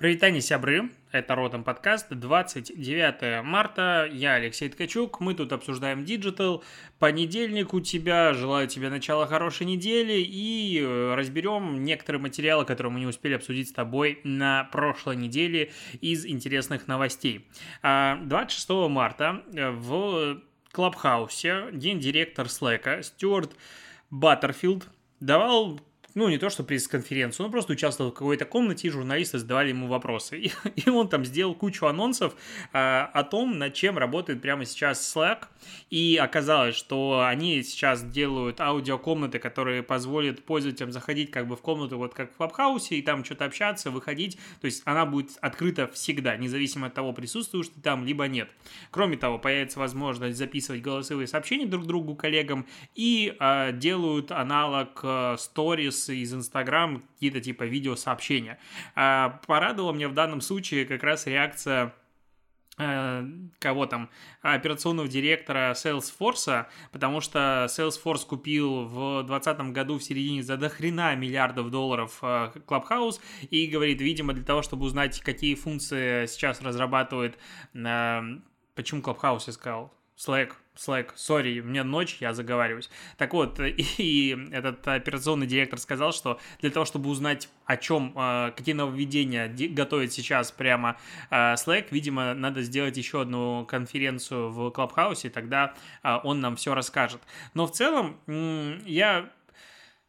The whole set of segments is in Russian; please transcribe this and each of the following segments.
Привет, сябры, это Ротом подкаст, 29 марта, я Алексей Ткачук, мы тут обсуждаем диджитал, понедельник у тебя, желаю тебе начала хорошей недели и э, разберем некоторые материалы, которые мы не успели обсудить с тобой на прошлой неделе из интересных новостей. 26 а, марта э, в Clubhouse 'е гендиректор Slack Стюарт Баттерфилд давал ну, не то что пресс-конференцию, он просто участвовал в какой-то комнате, и журналисты задавали ему вопросы. И, и он там сделал кучу анонсов а, о том, над чем работает прямо сейчас Slack. И оказалось, что они сейчас делают аудиокомнаты, которые позволят пользователям заходить как бы в комнату, вот как в Клабхаусе, и там что-то общаться, выходить. То есть она будет открыта всегда, независимо от того, присутствуешь ты там, либо нет. Кроме того, появится возможность записывать голосовые сообщения друг другу, коллегам, и а, делают аналог а, Stories сторис из Инстаграм, какие-то типа видеосообщения. А, порадовала мне в данном случае как раз реакция э, кого там, операционного директора Salesforce, потому что Salesforce купил в 2020 году в середине за дохрена миллиардов долларов э, Clubhouse и говорит, видимо, для того, чтобы узнать, какие функции сейчас разрабатывает, э, почему Clubhouse я сказал, Slack, Slack, сори, мне ночь, я заговариваюсь. Так вот, и, и этот операционный директор сказал, что для того, чтобы узнать, о чем, а, какие нововведения готовит сейчас прямо а, Slack, видимо, надо сделать еще одну конференцию в Клабхаусе, тогда а, он нам все расскажет. Но в целом, я,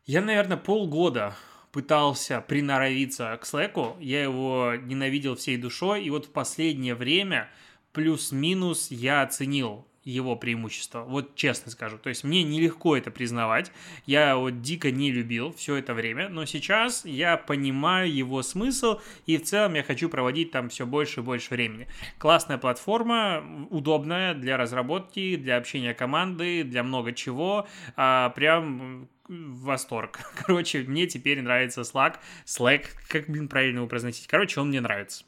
я, наверное, полгода пытался приноровиться к Slack, я его ненавидел всей душой, и вот в последнее время плюс-минус я оценил его преимущество. Вот честно скажу. То есть мне нелегко это признавать. Я вот дико не любил все это время, но сейчас я понимаю его смысл, и в целом я хочу проводить там все больше и больше времени. Классная платформа, удобная для разработки, для общения команды, для много чего. А, прям восторг. Короче, мне теперь нравится Slack. Slack, как, блин, правильно его произносить. Короче, он мне нравится.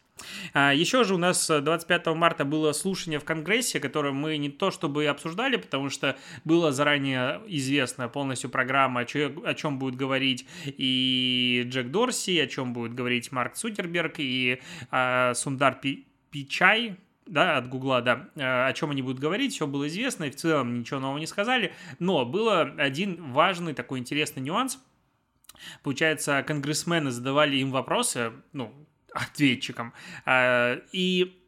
А, Еще же у нас 25 марта было слушание в Конгрессе, которое мы не то чтобы обсуждали, потому что было заранее известно полностью программа, о чем будет говорить и Джек Дорси, о чем будет говорить Марк Цукерберг и а, Сундар Пичай, да, от Гугла, да, а, о чем они будут говорить, все было известно, и в целом ничего нового не сказали, но было один важный такой интересный нюанс, Получается, конгрессмены задавали им вопросы, ну, ответчиком. А, и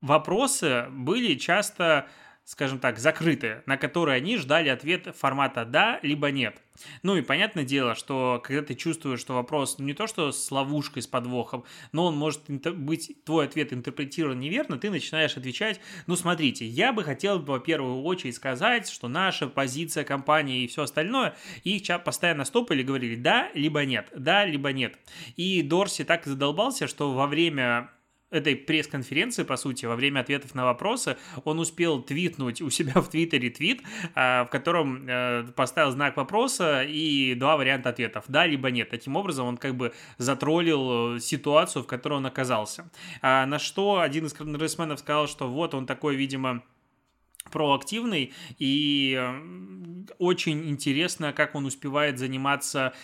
вопросы были часто скажем так, закрытые, на которые они ждали ответ формата «да» либо «нет». Ну и понятное дело, что когда ты чувствуешь, что вопрос не то что с ловушкой, с подвохом, но он может быть, твой ответ интерпретирован неверно, ты начинаешь отвечать, ну смотрите, я бы хотел во первую очередь, сказать, что наша позиция компании и все остальное, их постоянно стопали, говорили «да» либо «нет», «да» либо «нет». И Дорси так задолбался, что во время этой пресс-конференции, по сути, во время ответов на вопросы, он успел твитнуть у себя в Твиттере твит, а, в котором э, поставил знак вопроса и два варианта ответов, да, либо нет. Таким образом, он как бы затроллил э, ситуацию, в которой он оказался. А на что один из конгрессменов сказал, что вот он такой, видимо, проактивный и э, очень интересно, как он успевает заниматься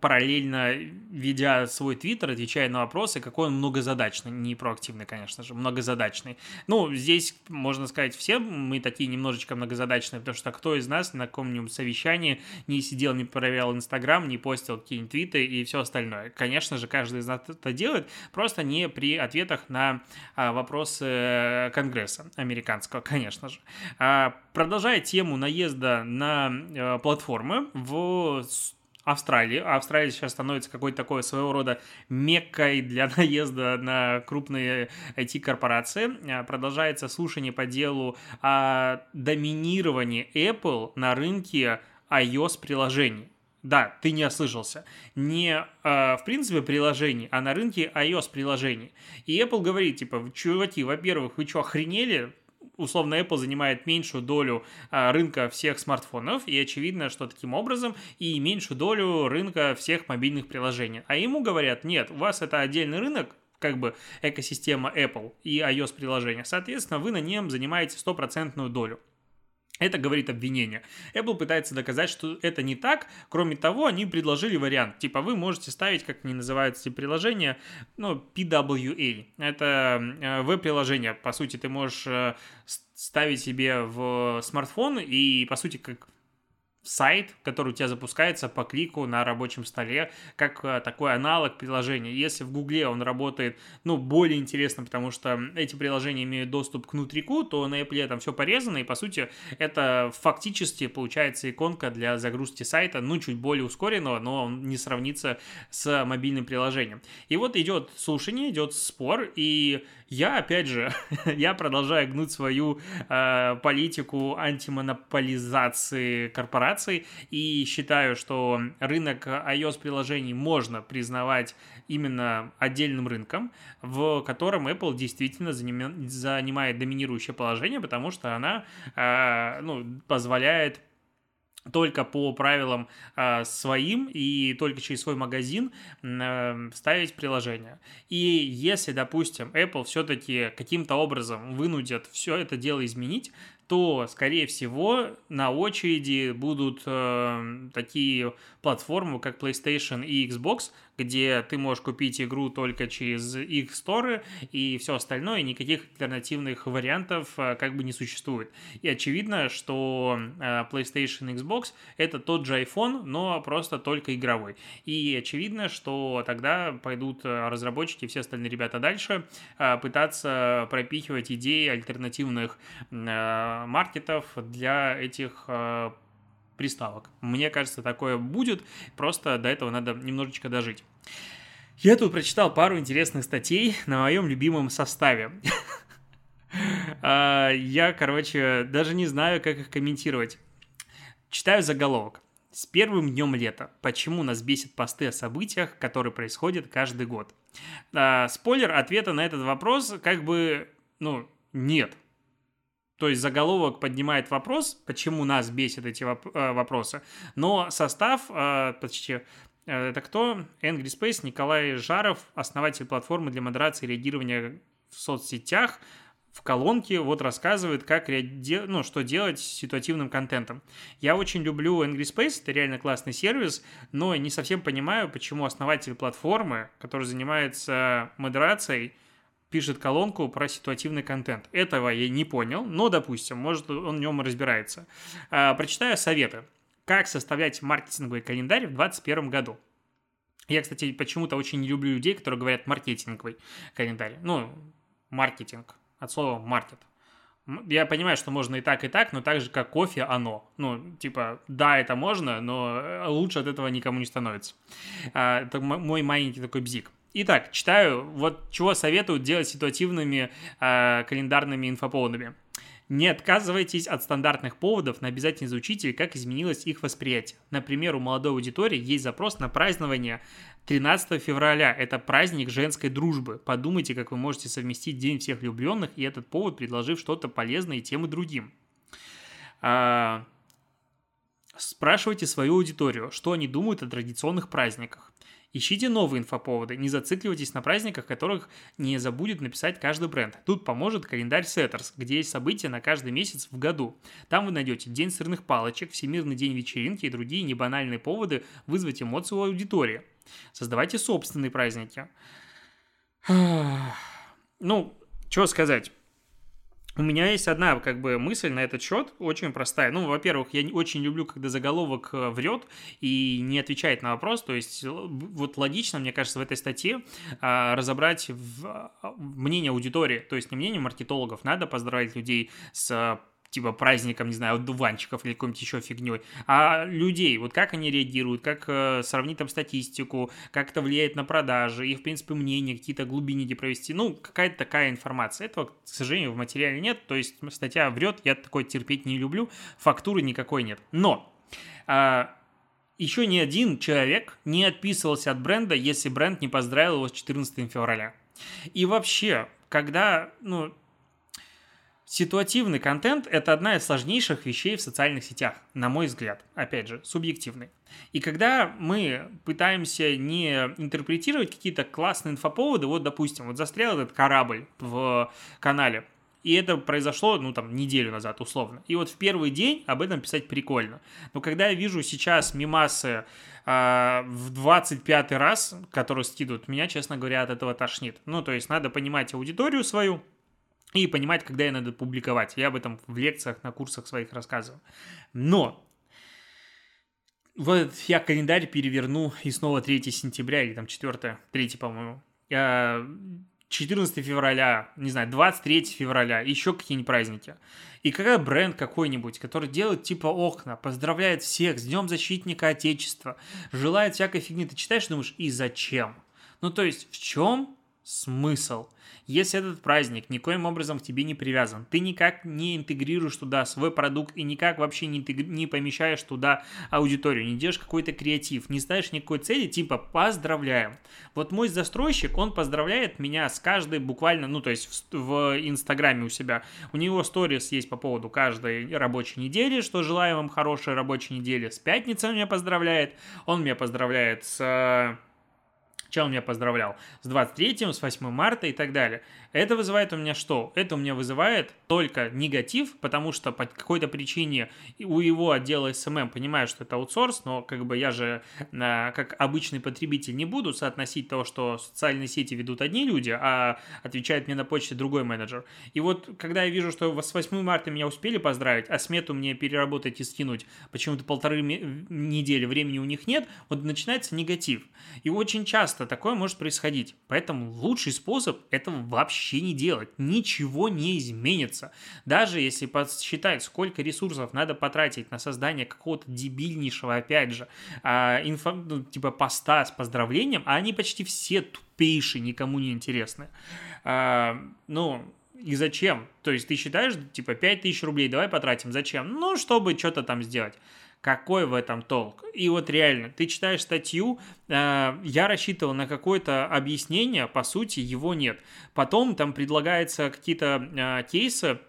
параллельно ведя свой твиттер, отвечая на вопросы, какой он многозадачный, не проактивный, конечно же, многозадачный. Ну, здесь, можно сказать, все мы такие немножечко многозадачные, потому что кто из нас на каком-нибудь совещании не сидел, не проверял Инстаграм, не постил какие-нибудь твиты и все остальное. Конечно же, каждый из нас это делает, просто не при ответах на а, вопросы э, Конгресса американского, конечно же. А, продолжая тему наезда на а, платформы, в Австралии. Австралия сейчас становится какой-то такой своего рода меккой для наезда на крупные IT-корпорации. А, продолжается слушание по делу о доминировании Apple на рынке iOS-приложений. Да, ты не ослышался. Не э, в принципе приложений, а на рынке iOS приложений. И Apple говорит, типа, чуваки, во-первых, вы что, охренели? Условно Apple занимает меньшую долю а, рынка всех смартфонов, и очевидно, что таким образом и меньшую долю рынка всех мобильных приложений. А ему говорят, нет, у вас это отдельный рынок, как бы экосистема Apple и iOS приложения. Соответственно, вы на нем занимаете стопроцентную долю. Это говорит обвинение. Apple пытается доказать, что это не так. Кроме того, они предложили вариант. Типа вы можете ставить, как они называются эти приложения, ну, PWA. Это э, веб-приложение. По сути, ты можешь э, ставить себе в смартфон и, по сути, как сайт, который у тебя запускается по клику на рабочем столе, как э, такой аналог приложения. Если в Гугле он работает, ну, более интересно, потому что эти приложения имеют доступ к внутрику, то на Apple там все порезано, и, по сути, это фактически получается иконка для загрузки сайта, ну, чуть более ускоренного, но он не сравнится с мобильным приложением. И вот идет слушание, идет спор, и я, опять же, я продолжаю гнуть свою э, политику антимонополизации корпораций и считаю, что рынок iOS-приложений можно признавать именно отдельным рынком, в котором Apple действительно занимает доминирующее положение, потому что она э, ну, позволяет только по правилам э, своим и только через свой магазин э, ставить приложение. И если, допустим, Apple все-таки каким-то образом вынудят все это дело изменить, то, скорее всего, на очереди будут э, такие платформы, как PlayStation и Xbox, где ты можешь купить игру только через их сторы, и все остальное, никаких альтернативных вариантов э, как бы не существует. И очевидно, что э, PlayStation Xbox это тот же iPhone, но просто только игровой. И очевидно, что тогда пойдут э, разработчики и все остальные ребята дальше пытаться пропихивать идеи альтернативных маркетов для этих приставок. Мне кажется, такое будет, просто до этого надо немножечко дожить. Я тут прочитал пару интересных статей на моем любимом составе. А, я, короче, даже не знаю, как их комментировать. Читаю заголовок. С первым днем лета. Почему нас бесит посты о событиях, которые происходят каждый год? А, спойлер, ответа на этот вопрос как бы, ну, нет. То есть заголовок поднимает вопрос, почему нас бесят эти э, вопросы, но состав э, почти это кто? Angry Space, Николай Жаров, основатель платформы для модерации и реагирования в соцсетях, в колонке вот рассказывает, как ну, что делать с ситуативным контентом. Я очень люблю Angry Space, это реально классный сервис, но не совсем понимаю, почему основатель платформы, который занимается модерацией, пишет колонку про ситуативный контент. Этого я не понял, но, допустим, может, он в нем разбирается. А, прочитаю советы. Как составлять маркетинговый календарь в 2021 году. Я, кстати, почему-то очень не люблю людей, которые говорят маркетинговый календарь. Ну, маркетинг, от слова маркет. Я понимаю, что можно и так, и так, но так же, как кофе, оно. Ну, типа, да, это можно, но э, лучше от этого никому не становится. А, это мой маленький такой бзик. Итак, читаю, вот чего советуют делать ситуативными э, календарными инфоповодами. Не отказывайтесь от стандартных поводов, но обязательно изучите, как изменилось их восприятие. Например, у молодой аудитории есть запрос на празднование 13 февраля. Это праздник женской дружбы. Подумайте, как вы можете совместить День всех влюбленных и этот повод, предложив что-то полезное тем и другим. А... Спрашивайте свою аудиторию, что они думают о традиционных праздниках. Ищите новые инфоповоды, не зацикливайтесь на праздниках, которых не забудет написать каждый бренд. Тут поможет календарь Setters, где есть события на каждый месяц в году. Там вы найдете День сырных палочек, Всемирный день вечеринки и другие небанальные поводы вызвать эмоции у аудитории. Создавайте собственные праздники. Ну, что сказать. У меня есть одна как бы мысль на этот счет, очень простая. Ну, во-первых, я очень люблю, когда заголовок э, врет и не отвечает на вопрос. То есть, вот логично, мне кажется, в этой статье а, разобрать в, а, мнение аудитории, то есть не мнение маркетологов. Надо поздравить людей с типа праздником, не знаю, дуванчиков или какой-нибудь еще фигней, а людей, вот как они реагируют, как э, сравнить там статистику, как это влияет на продажи, и, в принципе, мнения, какие-то глубинники провести, ну, какая-то такая информация. Этого, к сожалению, в материале нет, то есть статья врет, я такой терпеть не люблю, фактуры никакой нет. Но э, еще ни один человек не отписывался от бренда, если бренд не поздравил его с 14 февраля. И вообще, когда, ну, Ситуативный контент – это одна из сложнейших вещей в социальных сетях, на мой взгляд, опять же, субъективный. И когда мы пытаемся не интерпретировать какие-то классные инфоповоды, вот, допустим, вот застрял этот корабль в канале, И это произошло, ну, там, неделю назад, условно. И вот в первый день об этом писать прикольно. Но когда я вижу сейчас мимасы э, в 25 раз, которые скидывают, меня, честно говоря, от этого тошнит. Ну, то есть надо понимать аудиторию свою, и понимать, когда я надо публиковать. Я об этом в лекциях, на курсах своих рассказываю. Но вот я календарь переверну, и снова 3 сентября, или там 4, 3, по-моему. 14 февраля, не знаю, 23 февраля, еще какие-нибудь праздники. И когда бренд какой-нибудь, который делает типа окна, поздравляет всех с Днем Защитника Отечества, желает всякой фигни, ты читаешь думаешь, и зачем? Ну, то есть, в чем смысл? Если этот праздник никоим образом к тебе не привязан, ты никак не интегрируешь туда свой продукт и никак вообще не, интегри... не помещаешь туда аудиторию, не делаешь какой-то креатив, не ставишь никакой цели, типа поздравляем. Вот мой застройщик, он поздравляет меня с каждой буквально, ну то есть в, в Инстаграме у себя. У него сторис есть по поводу каждой рабочей недели, что желаю вам хорошей рабочей недели. С пятницы он меня поздравляет, он меня поздравляет с чем он меня поздравлял? С 23-м, с 8 марта и так далее. Это вызывает у меня что? Это у меня вызывает только негатив, потому что по какой-то причине у его отдела SMM понимаю, что это аутсорс, но как бы я же а, как обычный потребитель не буду соотносить того, что социальные сети ведут одни люди, а отвечает мне на почте другой менеджер. И вот когда я вижу, что с 8 марта меня успели поздравить, а смету мне переработать и скинуть почему-то полторы недели времени у них нет, вот начинается негатив. И очень часто такое может происходить. Поэтому лучший способ этого вообще вообще не делать. Ничего не изменится. Даже если подсчитать, сколько ресурсов надо потратить на создание какого-то дебильнейшего, опять же, а, инфо, ну, типа поста с поздравлением, а они почти все тупейшие, никому не интересны. А, ну, и зачем? То есть ты считаешь, типа, 5000 рублей давай потратим, зачем? Ну, чтобы что-то там сделать. Какой в этом толк? И вот реально, ты читаешь статью, э, я рассчитывал на какое-то объяснение, по сути, его нет. Потом там предлагаются какие-то э, кейсы,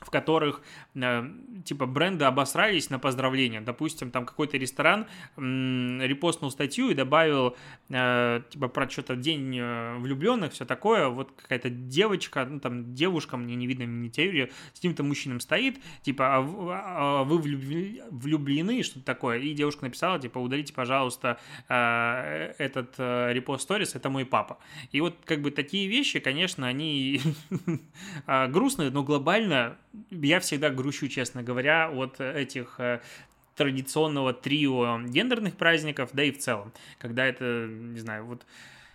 в которых типа бренды обосрались на поздравления. Допустим, там какой-то ресторан репостнул статью и добавил э, типа про что-то день э, влюбленных, все такое. Вот какая-то девочка, ну там девушка, мне не видно миниатюре, с каким-то мужчином стоит, типа, а, а вы влюблены, что-то такое. И девушка написала, типа, удалите, пожалуйста, этот репост сторис, это мой папа. И вот как бы такие вещи, конечно, они грустные, но глобально я всегда грущу, честно говоря, от этих э, традиционного трио гендерных праздников, да и в целом, когда это, не знаю, вот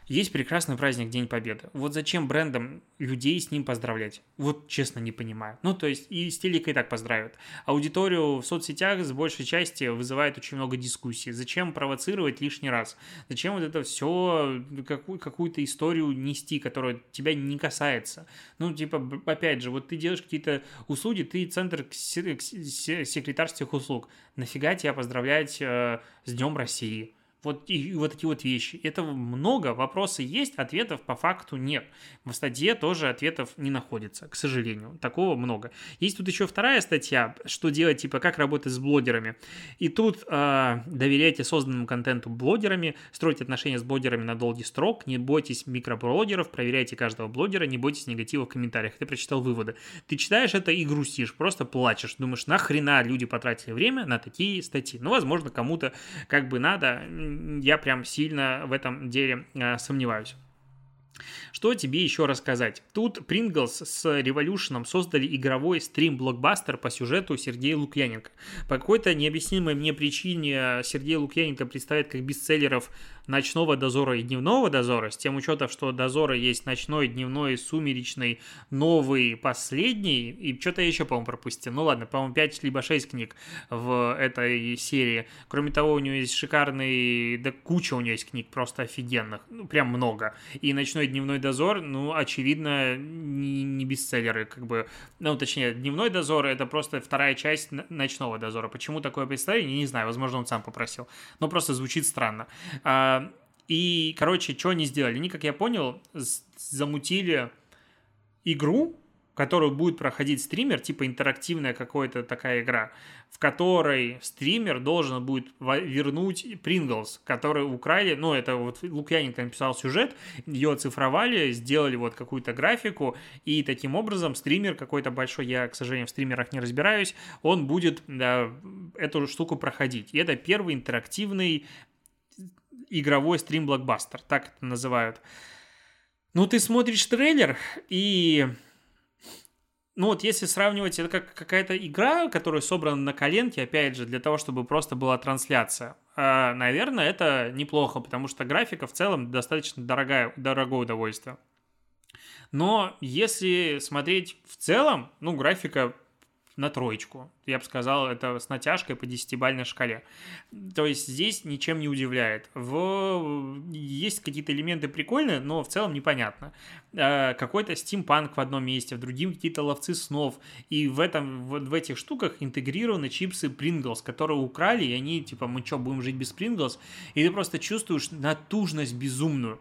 есть прекрасный праздник День Победы. Вот зачем брендам людей с ним поздравлять? Вот честно не понимаю. Ну, то есть и с телекой так поздравят. Аудиторию в соцсетях с большей части вызывает очень много дискуссий. Зачем провоцировать лишний раз? Зачем вот это все, какую- какую-то историю нести, которая тебя не касается? Ну, типа, опять же, вот ты делаешь какие-то услуги, ты центр секретарских услуг. Нафига тебя поздравлять э, с Днем России? Вот, и, и вот такие вот вещи. Этого много, вопросы есть, ответов по факту нет. В статье тоже ответов не находится, к сожалению. Такого много. Есть тут еще вторая статья, что делать, типа, как работать с блогерами. И тут э, доверяйте созданному контенту блогерами, стройте отношения с блогерами на долгий срок, не бойтесь микроблогеров, проверяйте каждого блогера, не бойтесь негатива в комментариях. Ты прочитал выводы. Ты читаешь это и грустишь, просто плачешь. Думаешь, нахрена люди потратили время на такие статьи. Ну, возможно, кому-то как бы надо я прям сильно в этом деле э, сомневаюсь. Что тебе еще рассказать? Тут Pringles с Revolution создали игровой стрим-блокбастер по сюжету Сергея Лукьяненко. По какой-то необъяснимой мне причине Сергей Лукьяненко представит как бестселлеров ночного дозора и дневного дозора, с тем учетом, что дозора есть ночной, дневной, сумеречный, новый, последний, и что-то еще, по-моему, пропустил. Ну ладно, по-моему, 5 либо 6 книг в этой серии. Кроме того, у него есть шикарный, да куча у него есть книг просто офигенных, ну прям много. И ночной, дневной дозор, ну, очевидно, не, не бестселлеры, как бы, ну, точнее, дневной дозор это просто вторая часть ночного дозора. Почему такое представление, не знаю, возможно, он сам попросил. Но просто звучит странно. А, и, короче, что они сделали? Они, как я понял, замутили игру, которую будет проходить стример, типа интерактивная какая-то такая игра, в которой стример должен будет вернуть Принглс, который украли, ну, это вот Лукьяненко написал сюжет, ее оцифровали, сделали вот какую-то графику, и таким образом стример какой-то большой, я, к сожалению, в стримерах не разбираюсь, он будет да, эту штуку проходить. И это первый интерактивный игровой стрим-блокбастер, так это называют. Ну, ты смотришь трейлер, и ну вот если сравнивать, это как какая-то игра, которая собрана на коленке, опять же, для того, чтобы просто была трансляция. А, наверное, это неплохо, потому что графика в целом достаточно дорогая, дорогое удовольствие. Но если смотреть в целом, ну, графика на троечку. Я бы сказал, это с натяжкой по десятибальной шкале. То есть здесь ничем не удивляет. В... Есть какие-то элементы прикольные, но в целом непонятно. Э, какой-то стимпанк в одном месте, в другом какие-то ловцы снов. И в, этом, в, этих штуках интегрированы чипсы Pringles, которые украли, и они типа, мы что, будем жить без Pringles? И ты просто чувствуешь натужность безумную.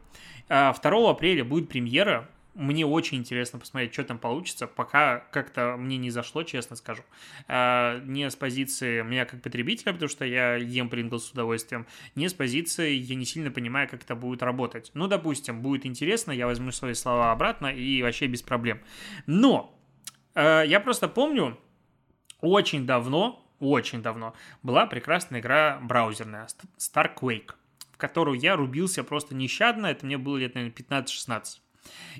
2 э, апреля будет премьера мне очень интересно посмотреть, что там получится. Пока как-то мне не зашло, честно скажу. А, не с позиции меня как потребителя, потому что я ем Принглс с удовольствием, не с позиции я не сильно понимаю, как это будет работать. Ну, допустим, будет интересно, я возьму свои слова обратно и вообще без проблем. Но а, я просто помню, очень давно, очень давно была прекрасная игра браузерная Star Quake, в которую я рубился просто нещадно, это мне было лет, наверное, 15-16.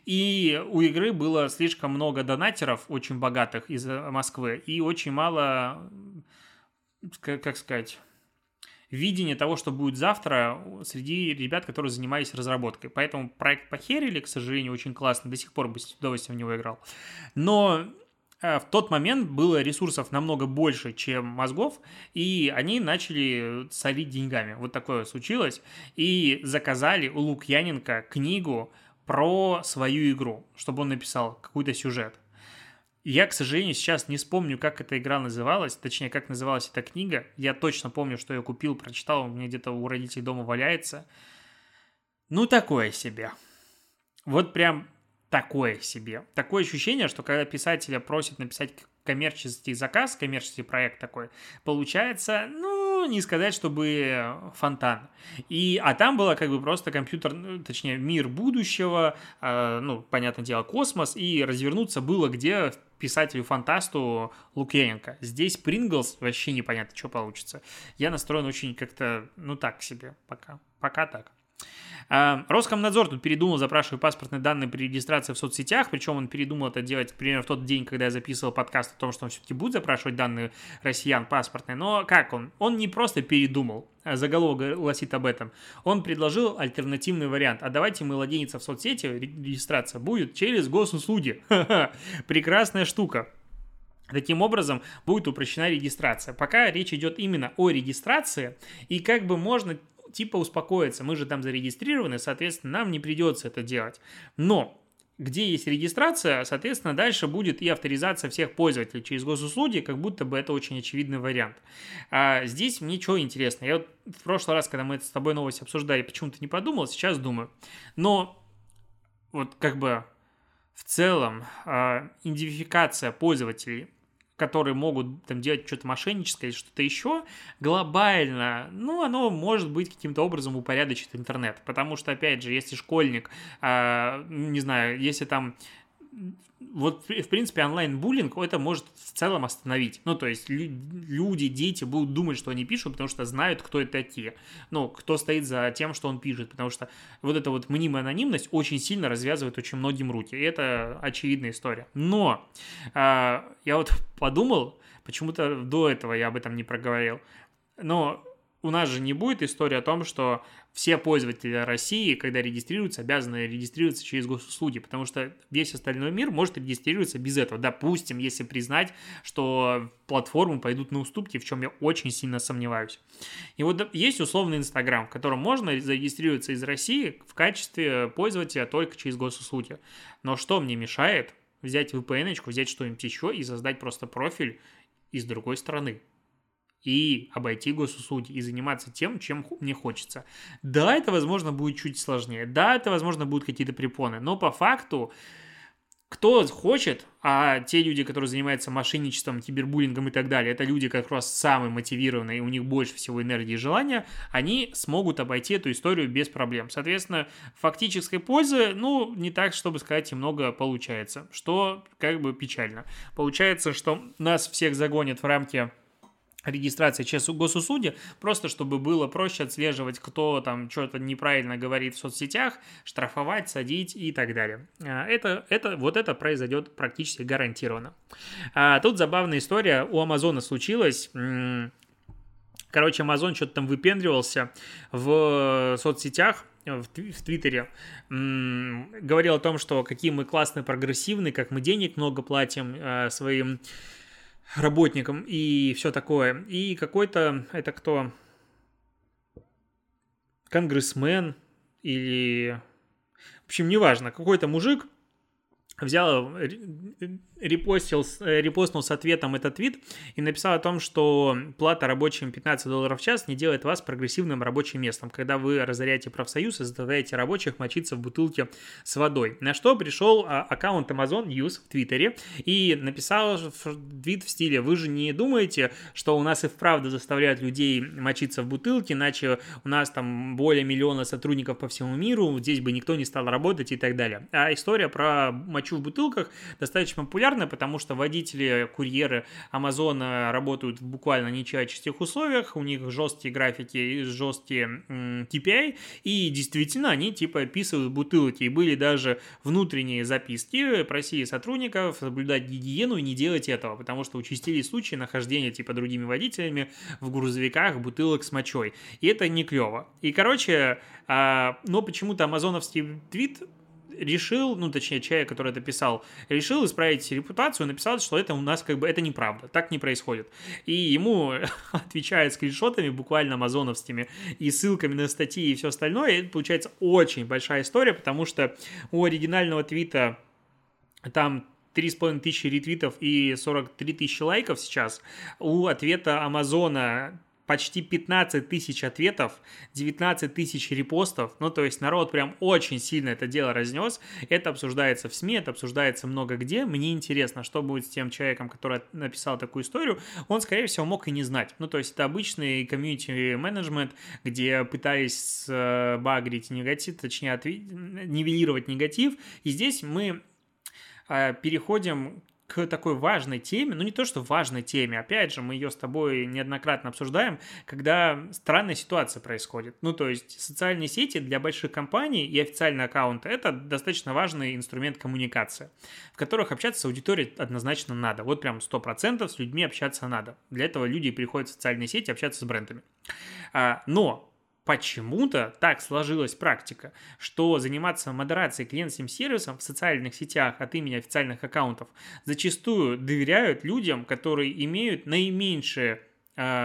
И у игры было слишком много донатеров, очень богатых из Москвы, и очень мало, как сказать, видения того, что будет завтра среди ребят, которые занимались разработкой. Поэтому проект похерили, к сожалению, очень классно, до сих пор бы с удовольствием в него играл. Но э, в тот момент было ресурсов намного больше, чем мозгов, и они начали солить деньгами. Вот такое случилось. И заказали у Лукьяненко книгу про свою игру, чтобы он написал какой-то сюжет. Я, к сожалению, сейчас не вспомню, как эта игра называлась, точнее, как называлась эта книга. Я точно помню, что я купил, прочитал, у меня где-то у родителей дома валяется. Ну, такое себе. Вот прям такое себе. Такое ощущение, что когда писателя просят написать коммерческий заказ, коммерческий проект такой, получается, ну, не сказать, чтобы фонтан. И, а там было как бы просто компьютер, ну, точнее, мир будущего, э, ну, понятное дело, космос, и развернуться было где писателю-фантасту Лукьяненко. Здесь Принглс вообще непонятно, что получится. Я настроен очень как-то, ну, так себе пока. Пока так. А, Роскомнадзор тут передумал запрашивать паспортные данные при регистрации в соцсетях, причем он передумал это делать, примерно, в тот день, когда я записывал подкаст о том, что он все-таки будет запрашивать данные россиян паспортные. Но как он? Он не просто передумал, а заголовок гласит об этом. Он предложил альтернативный вариант. А давайте мы младенец в соцсети, регистрация будет через госуслуги. Прекрасная штука. Таким образом, будет упрощена регистрация. Пока речь идет именно о регистрации, и как бы можно типа успокоиться, мы же там зарегистрированы, соответственно, нам не придется это делать. Но где есть регистрация, соответственно, дальше будет и авторизация всех пользователей через госуслуги, как будто бы это очень очевидный вариант. А здесь мне что интересно. Я вот в прошлый раз, когда мы это с тобой новость обсуждали, почему-то не подумал, сейчас думаю. Но вот как бы в целом а, идентификация пользователей которые могут там делать что-то мошенническое или что-то еще, глобально, ну, оно может быть каким-то образом упорядочит интернет. Потому что, опять же, если школьник, э, не знаю, если там вот, в принципе, онлайн-буллинг это может в целом остановить. Ну, то есть люди, дети будут думать, что они пишут, потому что знают, кто это такие. Ну, кто стоит за тем, что он пишет. Потому что вот эта вот мнимая анонимность очень сильно развязывает очень многим руки. И это очевидная история. Но э, я вот подумал, почему-то до этого я об этом не проговорил. Но у нас же не будет истории о том, что все пользователи России, когда регистрируются, обязаны регистрироваться через госуслуги, потому что весь остальной мир может регистрироваться без этого. Допустим, если признать, что платформы пойдут на уступки, в чем я очень сильно сомневаюсь. И вот есть условный Инстаграм, в котором можно зарегистрироваться из России в качестве пользователя только через госуслуги. Но что мне мешает взять VPN, взять что-нибудь еще и создать просто профиль из другой страны? И обойти госуслуги и заниматься тем, чем мне хочется. Да, это, возможно, будет чуть сложнее. Да, это, возможно, будут какие-то препоны. Но по факту кто хочет, а те люди, которые занимаются мошенничеством, кибербуллингом и так далее, это люди как раз самые мотивированные, у них больше всего энергии и желания, они смогут обойти эту историю без проблем. Соответственно, фактической пользы, ну, не так, чтобы сказать, и много получается, что как бы печально. Получается, что нас всех загонят в рамки регистрации через госусуде, просто чтобы было проще отслеживать, кто там что-то неправильно говорит в соцсетях, штрафовать, садить и так далее. А, это, это, вот это произойдет практически гарантированно. А, тут забавная история у Амазона случилась. Короче, Амазон что-то там выпендривался в соцсетях, в, Твиттере говорил о том, что какие мы классные, прогрессивные, как мы денег много платим э, своим работникам и все такое. И какой-то, это кто? Конгрессмен или... В общем, неважно, какой-то мужик взял, репостил, э, репостнул с ответом этот твит и написал о том, что плата рабочим 15 долларов в час не делает вас прогрессивным рабочим местом, когда вы разоряете профсоюз и заставляете рабочих мочиться в бутылке с водой. На что пришел а, аккаунт Amazon News в Твиттере и написал твит в стиле «Вы же не думаете, что у нас и вправду заставляют людей мочиться в бутылке, иначе у нас там более миллиона сотрудников по всему миру, здесь бы никто не стал работать и так далее». А история про мочу в бутылках достаточно популярна популярна, потому что водители, курьеры Амазона работают в буквально нечеловеческих условиях, у них жесткие графики жесткие KPI, и действительно они типа описывают бутылки, и были даже внутренние записки, просили сотрудников соблюдать гигиену и не делать этого, потому что участились случаи нахождения типа другими водителями в грузовиках бутылок с мочой, и это не клево. И, короче, а, но почему-то амазоновский твит решил, ну, точнее, человек, который это писал, решил исправить репутацию, написал, что это у нас как бы, это неправда, так не происходит. И ему отвечает скриншотами, буквально амазоновскими, и ссылками на статьи и все остальное, это получается очень большая история, потому что у оригинального твита там 3,5 тысячи ретвитов и 43 тысячи лайков сейчас. У ответа Амазона почти 15 тысяч ответов, 19 тысяч репостов, ну, то есть народ прям очень сильно это дело разнес, это обсуждается в СМИ, это обсуждается много где, мне интересно, что будет с тем человеком, который написал такую историю, он, скорее всего, мог и не знать, ну, то есть это обычный комьюнити-менеджмент, где пытаясь багрить негатив, точнее, отв... нивелировать негатив, и здесь мы э, переходим к такой важной теме, ну не то, что важной теме, опять же, мы ее с тобой неоднократно обсуждаем, когда странная ситуация происходит. Ну, то есть социальные сети для больших компаний и официальный аккаунт – это достаточно важный инструмент коммуникации, в которых общаться с аудиторией однозначно надо. Вот прям 100% с людьми общаться надо. Для этого люди приходят в социальные сети общаться с брендами. А, но почему-то так сложилась практика, что заниматься модерацией клиентским сервисом в социальных сетях от имени официальных аккаунтов зачастую доверяют людям, которые имеют наименьшее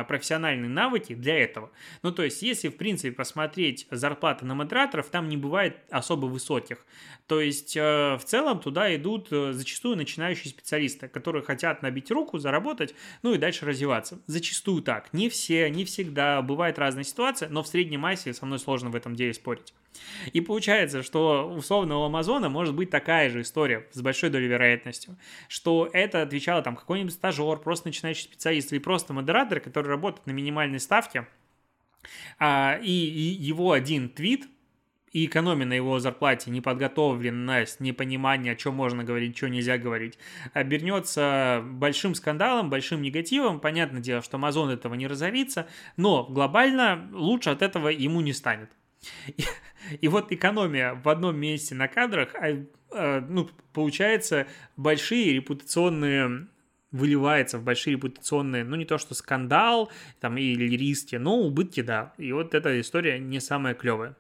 профессиональные навыки для этого. Ну, то есть, если, в принципе, посмотреть зарплаты на модераторов, там не бывает особо высоких. То есть, э, в целом туда идут э, зачастую начинающие специалисты, которые хотят набить руку, заработать, ну и дальше развиваться. Зачастую так. Не все, не всегда. Бывает разная ситуация, но в средней массе со мной сложно в этом деле спорить. И получается, что условно у Амазона может быть такая же история с большой долей вероятностью, что это отвечало там какой-нибудь стажер, просто начинающий специалист или просто модератор, который работает на минимальной ставке, а, и, и его один твит и экономия на его зарплате, неподготовленность, непонимание, о чем можно говорить, что нельзя говорить, обернется большим скандалом, большим негативом. Понятное дело, что Amazon этого не разорится, но глобально лучше от этого ему не станет. И, и вот экономия в одном месте на кадрах, а, а, ну, получается, большие репутационные выливается в большие репутационные, ну не то что скандал там или риски, но убытки, да. И вот эта история не самая клевая.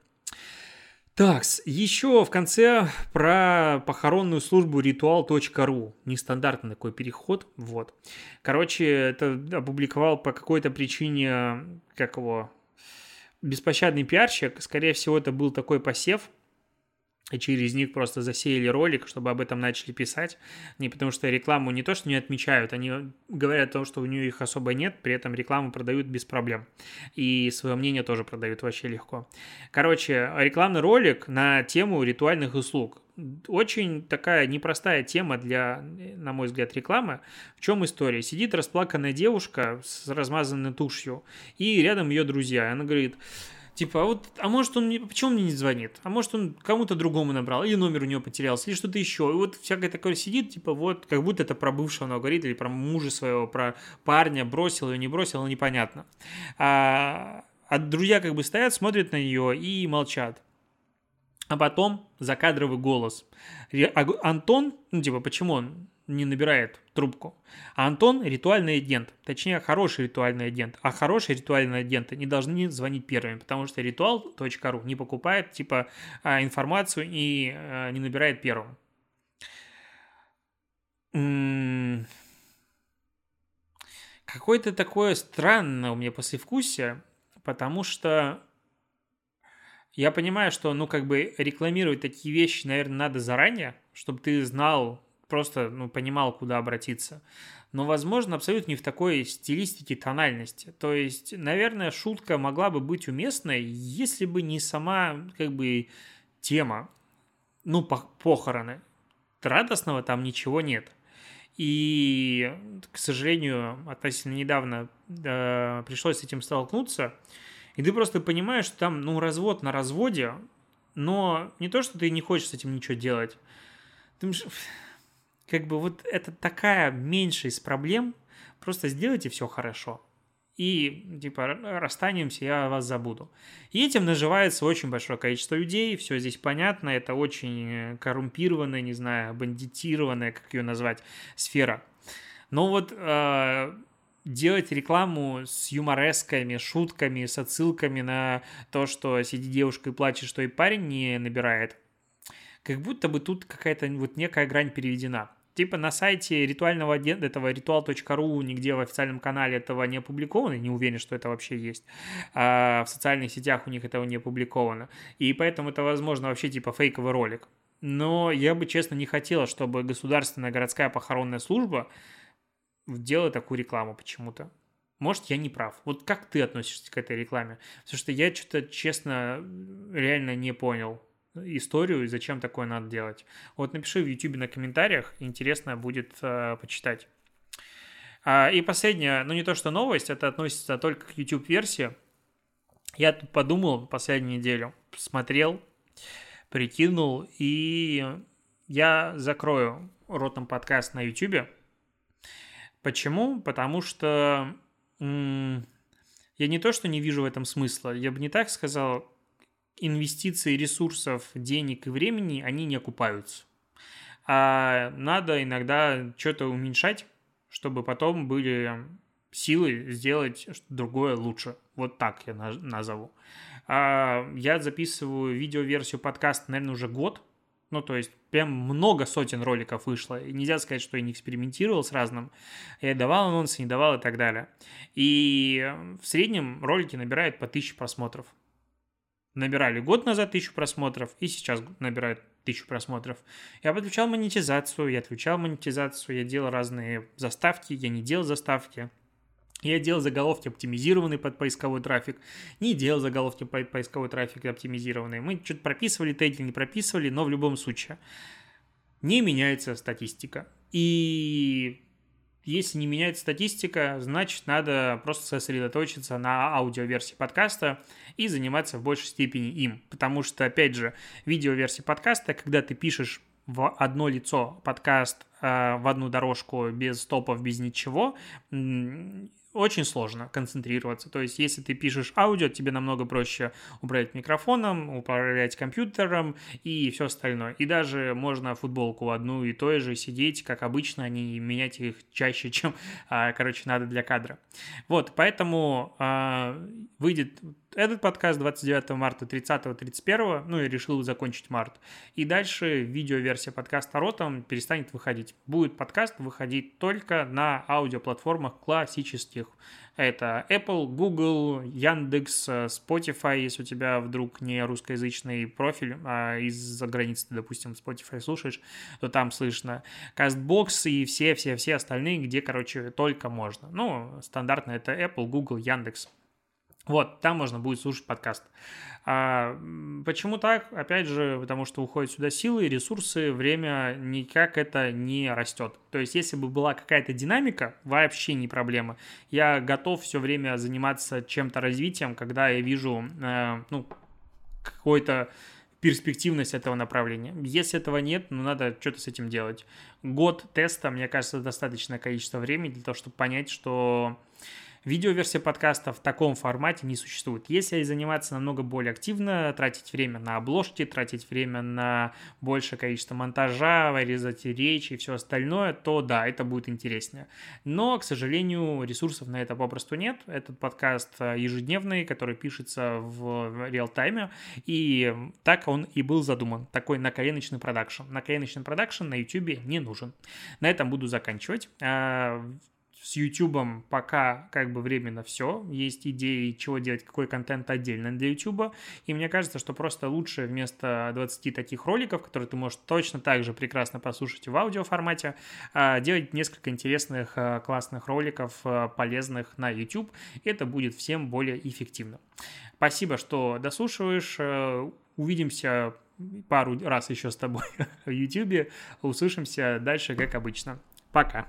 Так, еще в конце про похоронную службу ритуал.ру. Нестандартный такой переход, вот. Короче, это опубликовал по какой-то причине, как его, беспощадный пиарщик, скорее всего, это был такой посев, и через них просто засеяли ролик, чтобы об этом начали писать. Не потому что рекламу не то, что не отмечают, они говорят о том, что у нее их особо нет, при этом рекламу продают без проблем. И свое мнение тоже продают вообще легко. Короче, рекламный ролик на тему ритуальных услуг. очень такая непростая тема для, на мой взгляд, рекламы. В чем история? Сидит расплаканная девушка с размазанной тушью, и рядом ее друзья. Она говорит, Типа, а вот, а может он мне, почему он мне не звонит? А может он кому-то другому набрал, или номер у него потерялся, или что-то еще. И вот всякое такое сидит, типа, вот, как будто это про бывшего она говорит, или про мужа своего, про парня, бросил ее, не бросил, непонятно. А, а друзья как бы стоят, смотрят на нее и молчат. А потом закадровый голос. А Антон, ну, типа, почему он не набирает трубку. А Антон – ритуальный агент, точнее, хороший ритуальный агент. А хорошие ритуальные агенты не должны звонить первыми, потому что ритуал.ру не покупает, типа, а, информацию и а, не набирает первым. Какое-то такое странное у меня послевкусие, потому что я понимаю, что, ну, как бы рекламировать такие вещи, наверное, надо заранее, чтобы ты знал, просто ну, понимал, куда обратиться. Но, возможно, абсолютно не в такой стилистике тональности. То есть, наверное, шутка могла бы быть уместной, если бы не сама, как бы, тема. Ну, похороны. Радостного там ничего нет. И, к сожалению, относительно недавно э, пришлось с этим столкнуться. И ты просто понимаешь, что там, ну, развод на разводе, но не то, что ты не хочешь с этим ничего делать. Ты как бы вот это такая меньшая из проблем, просто сделайте все хорошо. И, типа, расстанемся, я вас забуду. И этим наживается очень большое количество людей, все здесь понятно, это очень коррумпированная, не знаю, бандитированная, как ее назвать, сфера. Но вот э, делать рекламу с юморесками, шутками, с отсылками на то, что сидит девушка и плачет, что и парень не набирает, как будто бы тут какая-то вот некая грань переведена. Типа на сайте ритуального этого ритуал.ру нигде в официальном канале этого не опубликовано, не уверен, что это вообще есть. А в социальных сетях у них этого не опубликовано. И поэтому это, возможно, вообще типа фейковый ролик. Но я бы, честно, не хотела, чтобы государственная городская похоронная служба делала такую рекламу почему-то. Может, я не прав. Вот как ты относишься к этой рекламе? Потому что я что-то, честно, реально не понял историю и зачем такое надо делать. Вот напиши в YouTube на комментариях, интересно будет э, почитать. А, и последняя, ну не то что новость, это относится только к YouTube-версии. Я тут подумал последнюю неделю, смотрел, прикинул, и я закрою ротом подкаст на YouTube. Почему? Потому что м- я не то, что не вижу в этом смысла, я бы не так сказал, инвестиции ресурсов, денег и времени, они не окупаются. А надо иногда что-то уменьшать, чтобы потом были силы сделать другое лучше. Вот так я назову. А я записываю видеоверсию подкаста, наверное, уже год. Ну, то есть, прям много сотен роликов вышло. И нельзя сказать, что я не экспериментировал с разным. Я давал анонсы, не давал и так далее. И в среднем ролики набирают по 1000 просмотров набирали год назад тысячу просмотров и сейчас набирают тысячу просмотров. Я подключал монетизацию, я отключал монетизацию, я делал разные заставки, я не делал заставки. Я делал заголовки оптимизированные под поисковой трафик, не делал заголовки под поисковой трафик оптимизированные. Мы что-то прописывали, теги не прописывали, но в любом случае не меняется статистика. И если не меняется статистика, значит, надо просто сосредоточиться на аудиоверсии подкаста и заниматься в большей степени им. Потому что, опять же, видеоверсия подкаста, когда ты пишешь в одно лицо подкаст э, в одну дорожку без стопов, без ничего, очень сложно концентрироваться. То есть, если ты пишешь аудио, тебе намного проще управлять микрофоном, управлять компьютером и все остальное. И даже можно футболку одну и той же сидеть, как обычно, а не менять их чаще, чем, а, короче, надо для кадра. Вот, поэтому а, выйдет этот подкаст 29 марта, 30 31 ну, я решил закончить март. И дальше видеоверсия подкаста Ротом перестанет выходить. Будет подкаст выходить только на аудиоплатформах классических. Это Apple, Google, Яндекс, Spotify, если у тебя вдруг не русскоязычный профиль, а из-за границы ты, допустим, Spotify слушаешь, то там слышно CastBox и все-все-все остальные, где, короче, только можно. Ну, стандартно это Apple, Google, Яндекс. Вот, там можно будет слушать подкаст. А, почему так? Опять же, потому что уходят сюда силы, ресурсы, время никак это не растет. То есть, если бы была какая-то динамика, вообще не проблема. Я готов все время заниматься чем-то развитием, когда я вижу, э, ну, какой-то перспективность этого направления. Если этого нет, ну, надо что-то с этим делать. Год теста, мне кажется, достаточное количество времени для того, чтобы понять, что Видеоверсия подкаста в таком формате не существует. Если заниматься намного более активно, тратить время на обложки, тратить время на большее количество монтажа, вырезать речь и все остальное, то да, это будет интереснее. Но, к сожалению, ресурсов на это попросту нет. Этот подкаст э, ежедневный, который пишется в реал-тайме, и так он и был задуман. Такой наколеночный продакшн. Наколеночный продакшн на YouTube не нужен. На этом буду заканчивать. С YouTube пока как бы временно все. Есть идеи, чего делать, какой контент отдельно для YouTube. И мне кажется, что просто лучше вместо 20 таких роликов, которые ты можешь точно так же прекрасно послушать в аудиоформате, а, делать несколько интересных, а, классных роликов, а, полезных на YouTube. Это будет всем более эффективно. Спасибо, что дослушиваешь. Увидимся пару раз еще с тобой в YouTube. Услышимся дальше, как обычно. Пока.